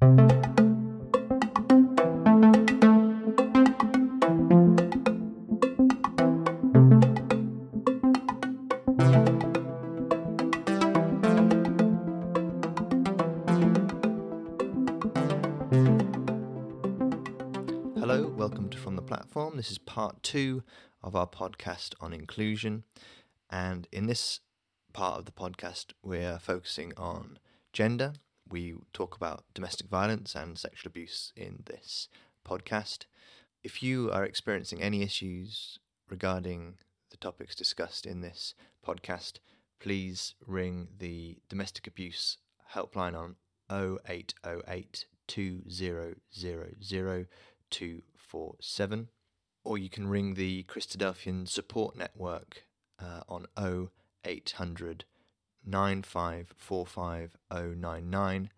Hello, welcome to From the Platform. This is part two of our podcast on inclusion. And in this part of the podcast, we're focusing on gender. We talk about domestic violence and sexual abuse in this podcast. If you are experiencing any issues regarding the topics discussed in this podcast, please ring the domestic abuse helpline on 0808 2000 247, or you can ring the Christadelphian Support Network uh, on 0800 9545099,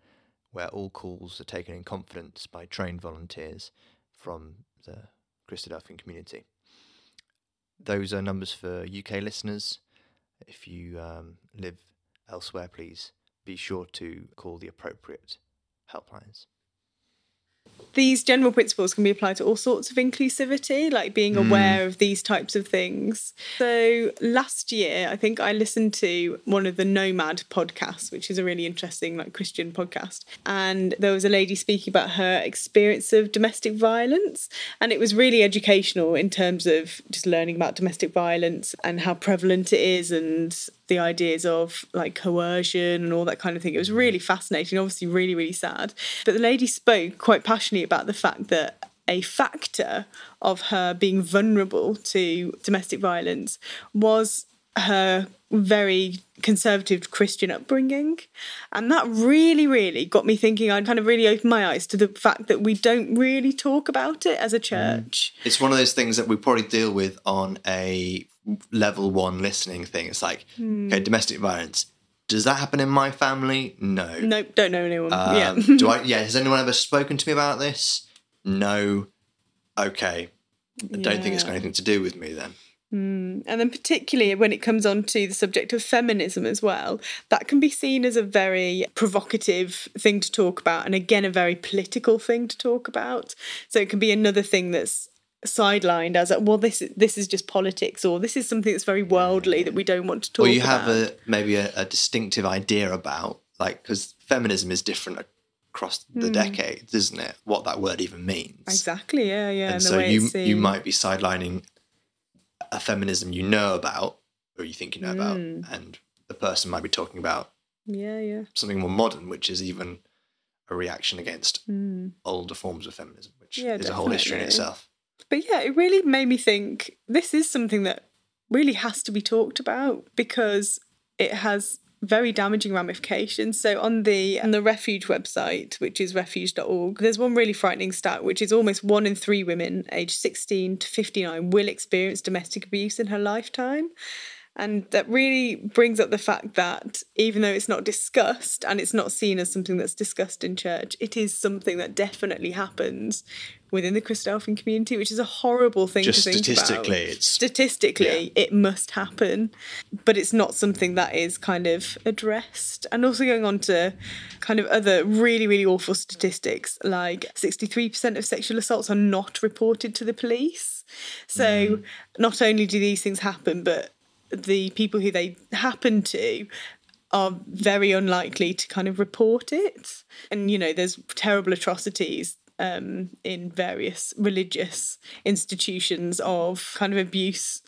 where all calls are taken in confidence by trained volunteers from the Christadelphian community. Those are numbers for UK listeners. If you um, live elsewhere, please be sure to call the appropriate helplines these general principles can be applied to all sorts of inclusivity, like being hmm. aware of these types of things. So last year, I think I listened to one of the Nomad podcasts, which is a really interesting, like Christian podcast. And there was a lady speaking about her experience of domestic violence. And it was really educational in terms of just learning about domestic violence and how prevalent it is and the ideas of like coercion and all that kind of thing. It was really fascinating, obviously, really, really sad. But the lady spoke quite passionately about the fact that a factor of her being vulnerable to domestic violence was her very conservative Christian upbringing. And that really, really got me thinking. I kind of really opened my eyes to the fact that we don't really talk about it as a mm. church. It's one of those things that we probably deal with on a level one listening thing. It's like, okay, domestic violence. Does that happen in my family? No. Nope, don't know anyone. Um, yeah. do I? Yeah. Has anyone ever spoken to me about this? No. Okay. I don't think it's got anything to do with me then. And then, particularly when it comes on to the subject of feminism as well, that can be seen as a very provocative thing to talk about, and again, a very political thing to talk about. So it can be another thing that's sidelined as, well, this this is just politics, or this is something that's very worldly that we don't want to talk about. Or you about. have a maybe a, a distinctive idea about like because feminism is different across the decades, isn't it? What that word even means. exactly, yeah, yeah. and so you you might be sidelining a feminism you know about or you think you know about Mm. and the person might be talking about yeah, yeah. something more modern which is even a reaction against Mm. older forms of feminism which Yeah, is a whole history in itself But yeah, it really made me think this is something that really has to be talked about because it has very damaging ramifications. So on the on the refuge website, which is refuge.org, there's one really frightening stat, which is almost one in three women aged 16 to 59 will experience domestic abuse in her lifetime. And that really brings up the fact that even though it's not discussed and it's not seen as something that's discussed in church, it is something that definitely happens within the Christadelphian community, which is a horrible thing Just to think statistically, about. it's- statistically it must happen, but it's not something that is kind of addressed. And also going on to kind of other really really awful statistics, like sixty three percent of sexual assaults are not reported to the police. So mm. not only do these things happen, but the people who they happen to are very unlikely to kind of report it. And, you know, there's terrible atrocities um, in various religious institutions of kind of abuse,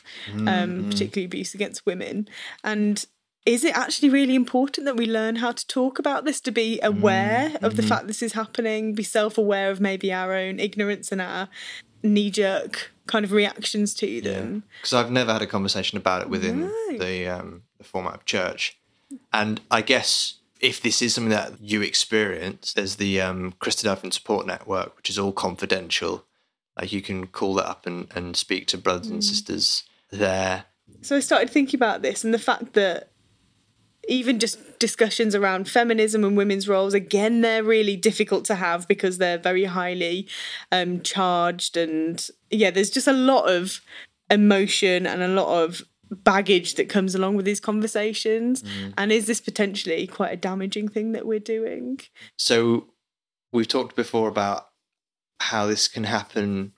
um, particularly abuse against women. And is it actually really important that we learn how to talk about this, to be aware of the fact this is happening, be self aware of maybe our own ignorance and our knee jerk kind of reactions to them? because I've never had a conversation about it within No. the um, the format of church, and I guess if this is something that you experience, there's the um, Christadelphian Support Network, which is all confidential. Like you can call that up and, and speak to brothers and sisters there. So I started thinking about this and the fact that even just discussions around feminism and women's roles, again, they're really difficult to have because they're very highly um, charged. And yeah, there's just a lot of emotion and a lot of baggage that comes along with these conversations. Mm. And is this potentially quite a damaging thing that we're doing? So, we've talked before about how this can happen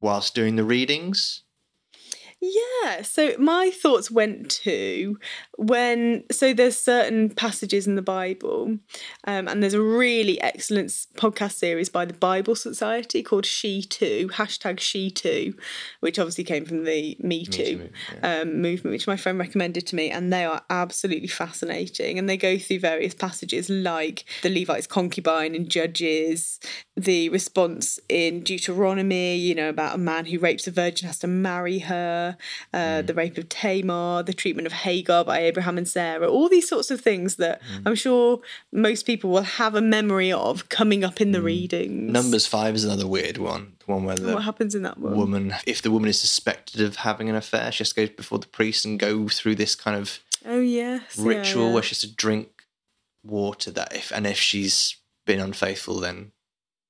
whilst doing the readings. Yeah, so my thoughts went to when so there's certain passages in the Bible, um, and there's a really excellent podcast series by the Bible Society called She Too hashtag She Too, which obviously came from the Me Too, Me too yeah. um, movement, which my friend recommended to me, and they are absolutely fascinating, and they go through various passages like the Levite's concubine in Judges, the response in Deuteronomy, you know about a man who rapes a virgin has to marry her uh, mm. the rape of Tamar, the treatment of Hagar by Abraham and Sarah, all these sorts of things that mm. I'm sure most people will have a memory of coming up in the mm. readings. Numbers five is another weird one. The one where the what happens in that one? woman, if the woman is suspected of having an affair, she has to go before the priest and go through this kind of oh yes ritual yeah, yeah. where she has to drink water that if and if she's been unfaithful, then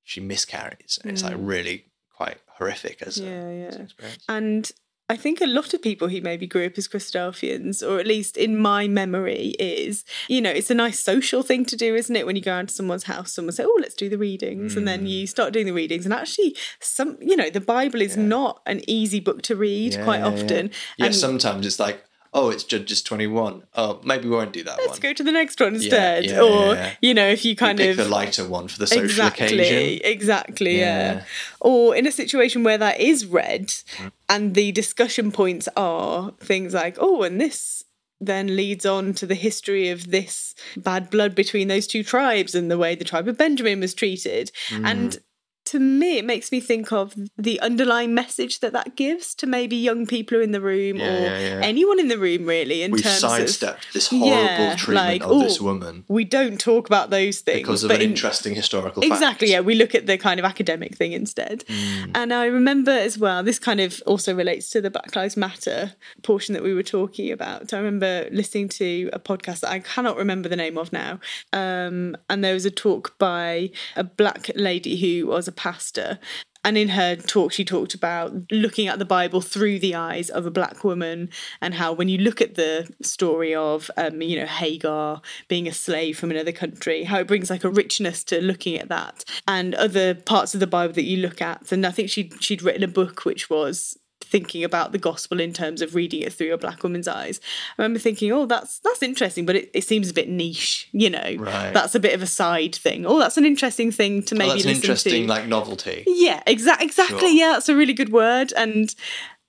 she miscarries. And It's like mm. really quite horrific as yeah, a, yeah. As experience. And I think a lot of people who maybe grew up as Christadelphians, or at least in my memory, is you know it's a nice social thing to do, isn't it? When you go into someone's house, someone say, "Oh, let's do the readings," mm. and then you mm. start doing the readings. And actually, some you know the Bible is yeah. not an easy book to read yeah, quite often. Yeah, yeah. And sometimes it's like oh, it's Judges 21. Oh, maybe we won't do that Let's one. go to the next one instead. Yeah, yeah, or, yeah, you know, if you kind of. the lighter one for the social exactly, occasion. Exactly, yeah. Or in a situation where that is read mm. and the discussion points are things like, oh, and this then leads on to the history of this bad blood between those two tribes and the way the tribe of Benjamin was treated. Mm. And to me, it makes me think of the underlying message that that gives to maybe young people in the room yeah, or yeah, yeah. anyone in the room, really. In We've terms sidestepped of, this horrible treatment like, of this woman. We don't talk about those things because of an in, interesting historical. Fact. Exactly. Fact. Yeah, we look at the kind of academic thing instead. Mm. And I remember as well. This kind of also relates to the Black Lives Matter portion that we were talking about. I remember listening to a podcast that I cannot remember the name of now, um, and there was a talk by a black lady who was a pastor. And in her talk, she talked about looking at the Bible through the eyes of a black woman, and how when you look at the story of, um, you know, Hagar being a slave from another country, how it brings like a richness to looking at that, and other parts of the Bible that you look at. And I think she she'd written a book which was thinking about the gospel in terms of reading it through a black woman's eyes. I remember thinking, oh, that's that's interesting, but it, it seems a bit niche, you know. Right. That's a bit of a side thing. Oh, that's an interesting thing to maybe oh, that's listen an interesting to. like novelty. Yeah, exa- exactly. Sure. Yeah, that's a really good word. And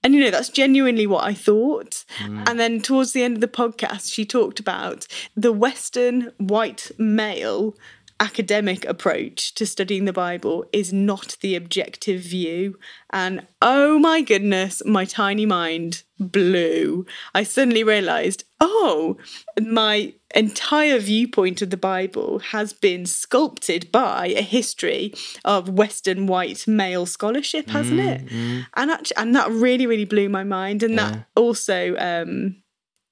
and you know, that's genuinely what I thought. Mm. And then towards the end of the podcast, she talked about the Western white male academic approach to studying the Bible is not the objective view. And oh my goodness, my tiny mind blew. I suddenly realized, oh, my entire viewpoint of the Bible has been sculpted by a history of Western white male scholarship, hasn't mm, it? Mm. And actually, and that really, really blew my mind. And yeah. that also, um,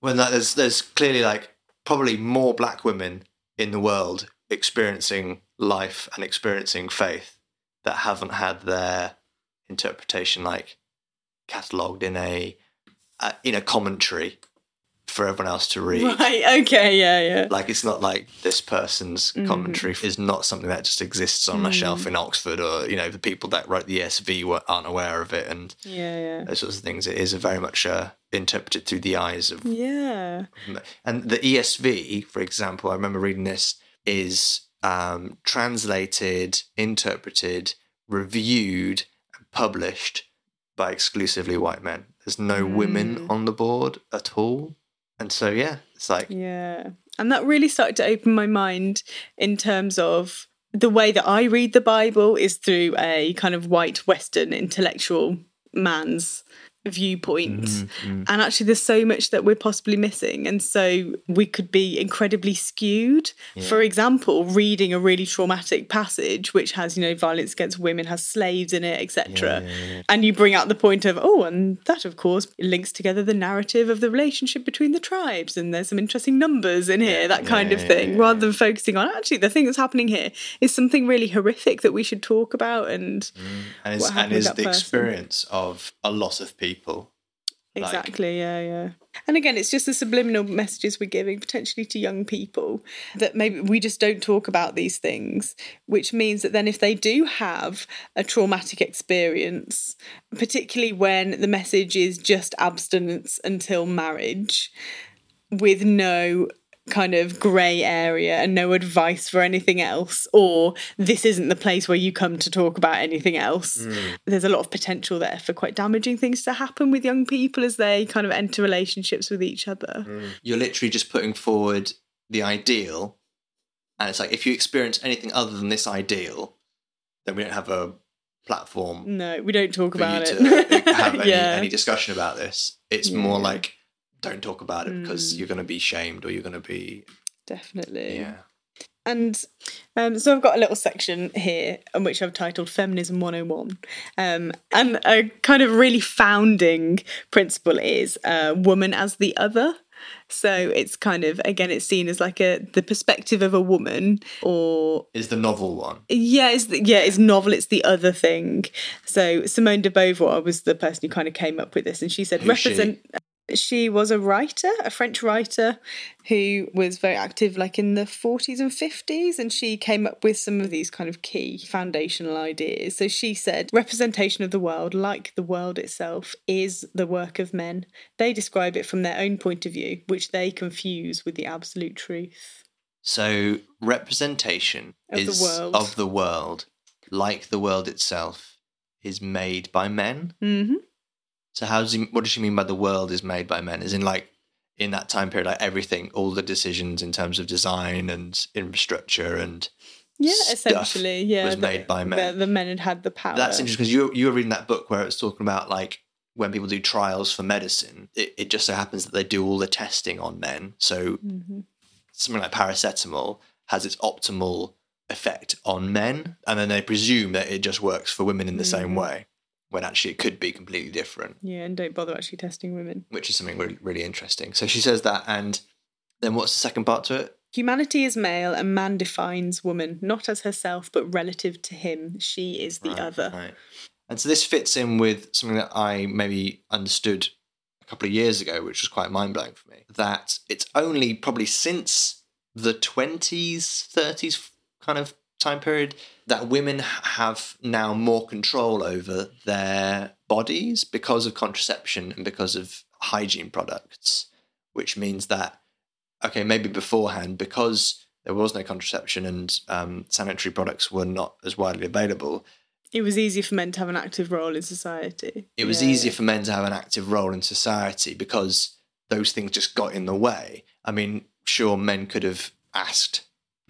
well, that, there's there's clearly like probably more black women in the world experiencing life and experiencing faith that haven't had their interpretation like catalogued in a uh, in a commentary for everyone else to read. Right. Okay. Yeah. Yeah. Like it's not like this person's mm. commentary is not something that just exists on mm. a shelf in Oxford, or you know the people that wrote the ESV aren't aware of it, and yeah, yeah, those sorts of things. It is very much uh, interpreted through the eyes of yeah. And the ESV, for example, I remember reading this is um, translated, interpreted, reviewed, and published by exclusively white men. There's no mm. women on the board at all. And so, yeah, it's like. Yeah. And that really started to open my mind in terms of the way that I read the Bible is through a kind of white Western intellectual man's viewpoint. Mm-hmm. And actually, there's so much that we're possibly missing. And so we could be incredibly skewed. Yeah. For example, reading a really traumatic passage, which has, you know, violence against women, has slaves in it, etc. Yeah, yeah, and you bring out the point of, oh, and that, of course, links together the narrative of the relationship between the tribes. And there's some interesting numbers in here, that kind of thing, rather than focusing on actually the thing that's happening here is something really horrific that we should talk about. And, mm. and, is, and is the person. experience of a lot of people people Exactly, yeah, yeah. And again, it's just the subliminal messages we're giving potentially to young people that maybe we just don't talk about these things, which means that then if they do have a traumatic experience, particularly when the message is just abstinence until marriage, with no kind of grey area and no advice for anything else, or this isn't the place where you come to talk about anything else. Mm. There's a lot of potential there for quite damaging things to happen with young people as they kind of enter relationships with each other. You're literally just putting forward the ideal, and it's like if you experience anything other than this ideal, then we don't have a platform No, we don't talk about you it. to have any, yeah. any discussion about this. It's Yeah. more like don't talk about it because Mm. you're going to be shamed or you're going to be Definitely. yeah. And um, so I've got a little section here on which I've titled Feminism 101. Um, and a kind of really founding principle is uh, woman as the other. So it's kind of again it's seen as like a the perspective of a woman or Is the novel one? yeah, it's the, yeah, it's novel. It's the other thing. So Simone de Beauvoir was the person who kind of came up with this, and she said Who's represent. She was a writer, a French writer, who was very active, like in the forties and fifties, and she came up with some of these kind of key foundational ideas. So she said, representation of the world, like the world itself, is the work of men. They describe it from their own point of view, which they confuse with the absolute truth. So representation Of the is world. of the world, like the world itself, is made by men. hmm So how does he? What does she mean by the world is made by men? Is in like in that time period, like everything, all the decisions in terms of design and infrastructure and Yeah, essentially, yeah. was the- made by men. The, the men had had the power. That's interesting because you you were reading that book where it was talking about like when people do trials for medicine, it, it just so happens that they do all the testing on men. So Mhm. something like paracetamol has its optimal effect on men, and then they presume that it just works for women in the same Mhm. way, when actually it could be completely different, Yeah, and don't bother actually testing women. which is something really, really interesting. So she says that, and then what's the second part to it? Humanity is male, and man defines woman not as herself, but relative to him. She is the Right, other. Right. And so this fits in with something that I maybe understood a couple of years ago, which was quite mind blowing for me. That it's only probably since the 20s, 30s kind of time period that women have now more control over their bodies because of contraception and because of hygiene products, which means that, okay, maybe beforehand, because there was no contraception and um, sanitary products were not as widely available, It was easy for men to have an active role in society. it was Yeah. easier for men to have an active role in society because those things just got in the way. I mean, sure, men could have asked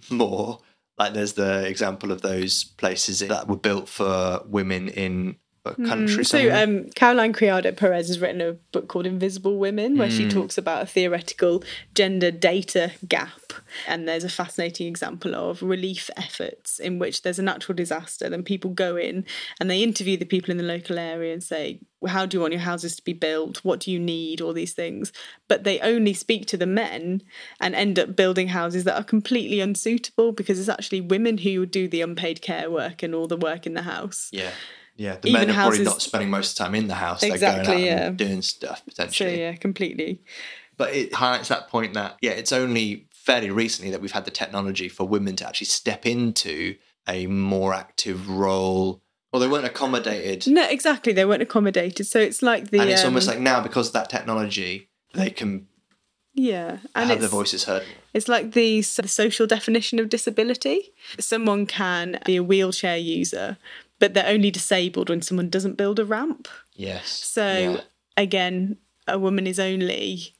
more. Like, there's the example of those places that were built for women in a country. Mm, So, um, Caroline Criado Perez has written a book called Invisible Women, where she Mm. talks about a theoretical gender data gap. And there's a fascinating example of relief efforts in which there's a natural disaster, then people go in and they interview the people in the local area and say, well, How do you want your houses to be built? What do you need? All these things. But they only speak to the men and end up building houses that are completely unsuitable because it's actually women who do the unpaid care work and all the work in the house. yeah. Yeah. The even men are probably not spending most of the time in the house. They're Exactly, going out yeah. and doing stuff potentially. So, yeah, completely. But it highlights that point that, yeah, it's only fairly recently that we've had the technology for women to actually step into a more active role. Or they weren't accommodated. No, exactly. They weren't accommodated. So it's like the. and it's um, almost like now, because of that technology, they can Yeah. And have their voices heard. it's like the, the social definition of disability. Someone can be a wheelchair user, but they're only disabled when someone doesn't build a ramp. Yes. So Yeah. again, a woman is only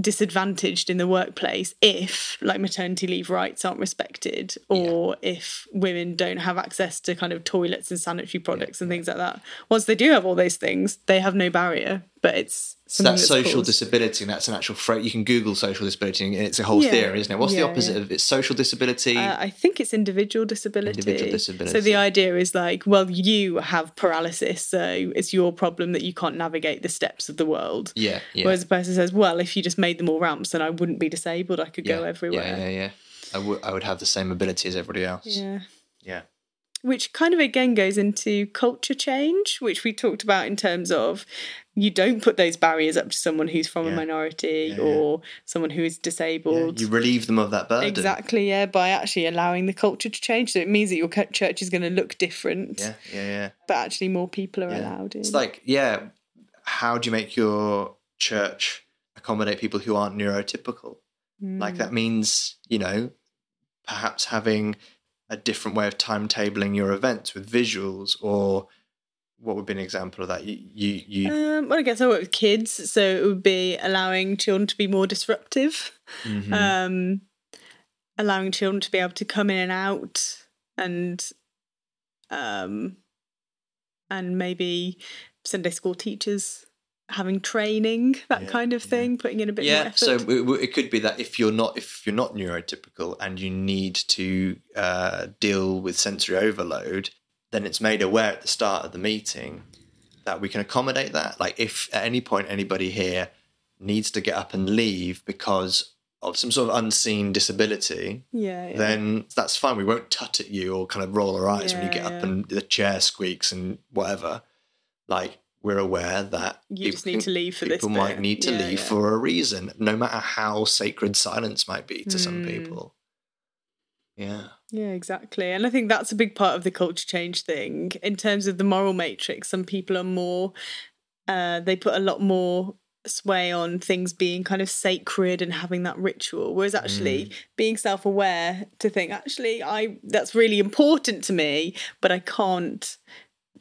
disadvantaged in the workplace if like maternity leave rights aren't respected or if women don't have access to kind of toilets and sanitary products and things like that once they do have all those things they have no barrier but it's So that's that's social caused. disability, and that's an actual phrase. You can Google social disability, and it's a whole Yeah. theory, isn't it? What's Yeah, the opposite yeah. of it? It's social disability. Uh, I think it's individual disability. Individual disability. So the idea is like, well, you have paralysis, so it's your problem that you can't navigate the steps of the world. yeah, yeah. Whereas the person says, well, if you just made them all ramps, then I wouldn't be disabled. I could go everywhere. Yeah, yeah, yeah. I would, I would have the same ability as everybody else. Yeah. Yeah. Which kind of again goes into culture change, which we talked about in terms of you don't put those barriers up to someone who's from Yeah. a minority Yeah, yeah. or someone who is Yeah, disabled. you relieve them of that burden. Exactly, yeah, by actually allowing the culture to change. So it means that your church is going to look different, Yeah, yeah, yeah. but actually more people are Yeah. allowed in. It's like, yeah, how do you make your church accommodate people who aren't neurotypical? Like Mm. that means, you know, perhaps having a different way of timetabling your events with visuals or what would be an example of that? You you, you Um, well, I guess I work with kids, so it would be allowing children to be more disruptive, Mhm. um, allowing children to be able to come in and out, and um, and maybe Sunday school teachers having training, that Yeah, kind of yeah. thing, putting in a bit more yeah, effort. so it, it could be that if you're not if you're not neurotypical and you need to uh, deal with sensory overload, then it's made aware at the start of the meeting that we can accommodate that. Like if at any point anybody here needs to get up and leave because of some sort of unseen disability, yeah, yeah. then that's fine. We won't tut at you or kind of roll our eyes when you Yeah, get up and the chair squeaks and whatever. Like we're aware that you just people need to leave for this. people might bit. need to Yeah, leave yeah. for a reason, no matter how sacred silence might be to some Mm. people. Yeah. Yeah, exactly. And I think that's a big part of the culture change thing. In terms of the moral matrix, some people are more, uh, they put a lot more sway on things being kind of sacred and having that ritual. Whereas actually being self aware to think, actually, I that's really important to me, but I can't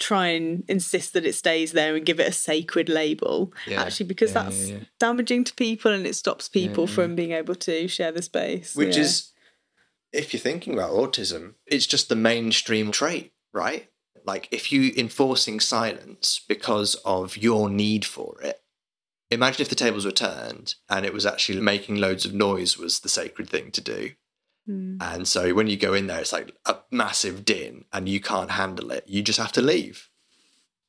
try and insist that it stays there and give it a sacred label Yeah, actually because yeah, that's yeah, yeah. damaging to people and it stops people yeah. from being able to share the space Which Yeah. is, if you're thinking about autism, it's just the mainstream trait, right? Like if you enforcing silence because of your need for it, imagine if the tables were turned and it was actually making loads of noise was the sacred thing to do. Mm. And so when you go in there, it's like a massive din and you can't handle it. You just have to leave.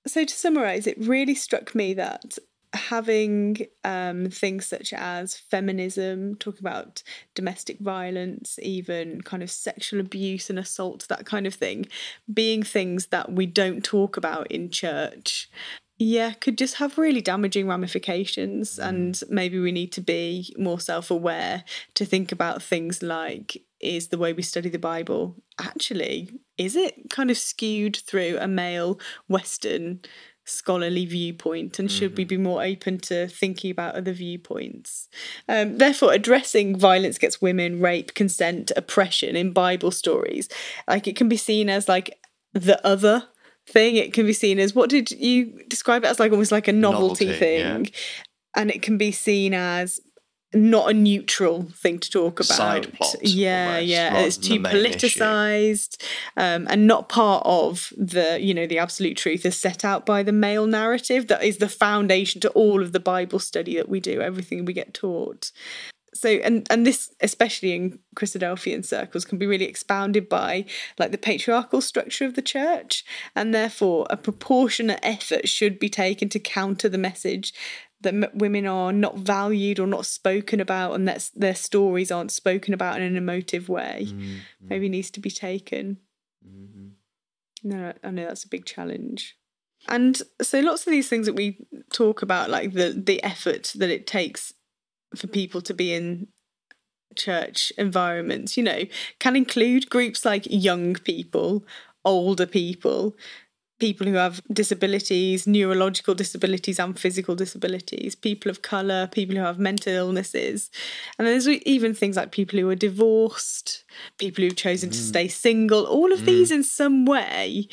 So to summarize, it really struck me that having um, things such as feminism, talk about domestic violence, even kind of sexual abuse and assault, that kind of thing, being things that we don't talk about in church, yeah, could just have really damaging ramifications. And maybe we need to be more self aware to think about things like is the way we study the Bible actually, is it kind of skewed through a male Western scholarly viewpoint and should we be more open to thinking about other viewpoints um, therefore addressing violence against women rape consent oppression in bible stories like it can be seen as like the other thing it can be seen as what did you describe it as like almost like a novelty, Novelty, thing and it can be seen as not a neutral thing to talk about. Side plot, yeah, almost, yeah. It's too the main issue. politicized um, and not part of the, you know, the absolute truth as set out by the male narrative that is the foundation to all of the Bible study that we do, everything we get taught. So and and this especially in Christadelphian circles can be really expounded by like the patriarchal structure of the church and therefore a proportionate effort should be taken to counter the message that women are not valued or not spoken about and that their stories aren't spoken about in an emotive way. Mm-hmm. Maybe needs to be taken. Mm-hmm. No i know that's a big challenge. And so lots of these things that we talk about like the the effort that it takes for people to be in church environments you know can include groups like young people older people people who have disabilities, neurological disabilities, and physical disabilities, people of colour, people who have mental illnesses. And there's even things like people who are divorced, people who've chosen to mm. stay single. All of these, mm. in some way,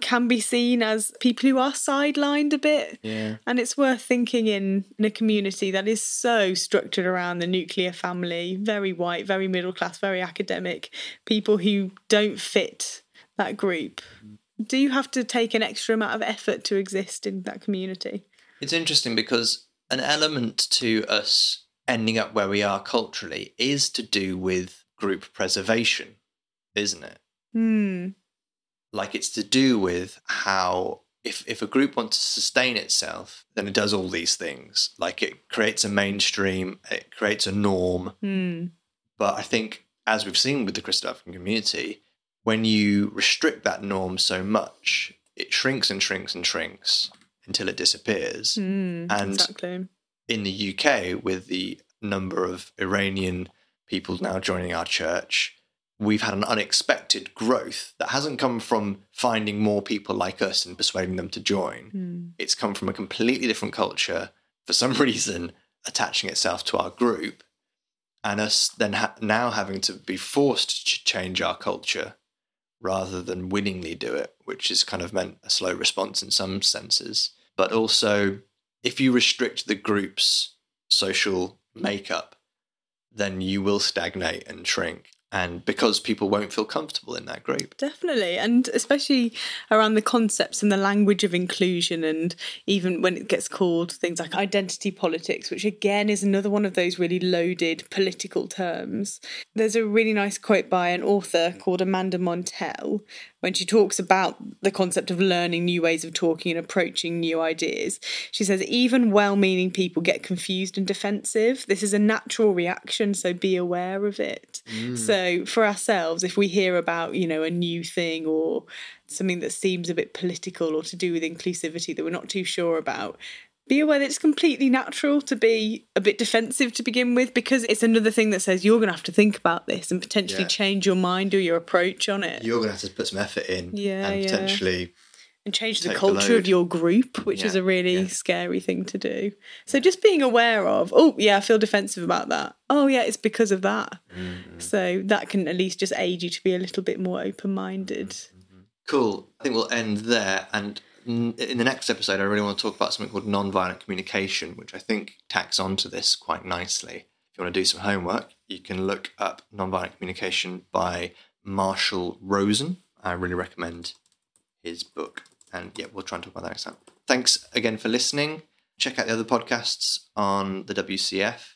can be seen as people who are sidelined a bit. Yeah. And it's worth thinking in, in a community that is so structured around the nuclear family, very white, very middle class, very academic, people who don't fit that group. Do you have to take an extra amount of effort to exist in that community? It's interesting because an element to us ending up where we are culturally is to do with group preservation, isn't it? Hmm. Like it's to do with how if if a group wants to sustain itself, then it does all these things. Like it creates a mainstream, it creates a norm. Hmm. But I think as we've seen with the Christopher community, when you restrict that norm so much, it shrinks and shrinks and shrinks until it disappears. Mm, and exactly. in the UK, with the number of Iranian people now joining our church, we've had an unexpected growth that hasn't come from finding more people like us and persuading them to join. Mm. It's come from a completely different culture, for some reason, attaching itself to our group, and us then ha- now having to be forced to change our culture rather than willingly do it, which has kind of meant a slow response in some senses. But also, if you restrict the group's social makeup, then you will stagnate and shrink. And because people won't feel comfortable in that group. Definitely. And especially around the concepts and the language of inclusion, and even when it gets called things like identity politics, which again is another one of those really loaded political terms. There's a really nice quote by an author called Amanda Montell when she talks about the concept of learning new ways of talking and approaching new ideas. She says, even well meaning people get confused and defensive. This is a natural reaction, so be aware of it. Mm. So, for ourselves, if we hear about, you know, a new thing or something that seems a bit political or to do with inclusivity that we're not too sure about, be aware that it's completely natural to be a bit defensive to begin with because it's another thing that says you're going to have to think about this and potentially yeah. change your mind or your approach on it. You're going to have to put some effort in yeah, and yeah. potentially and change the culture the of your group, which yeah, is a really yeah. scary thing to do. So just being aware of, oh yeah, I feel defensive about that. Oh yeah, it's because of that. Mm-hmm. So that can at least just aid you to be a little bit more open minded. Mm-hmm. Cool. I think we'll end there and in the next episode, I really want to talk about something called nonviolent communication, which I think tacks onto this quite nicely. If you want to do some homework, you can look up nonviolent communication by Marshall Rosen. I really recommend his book. And yeah, we'll try and talk about that next time. Thanks again for listening. Check out the other podcasts on the WCF.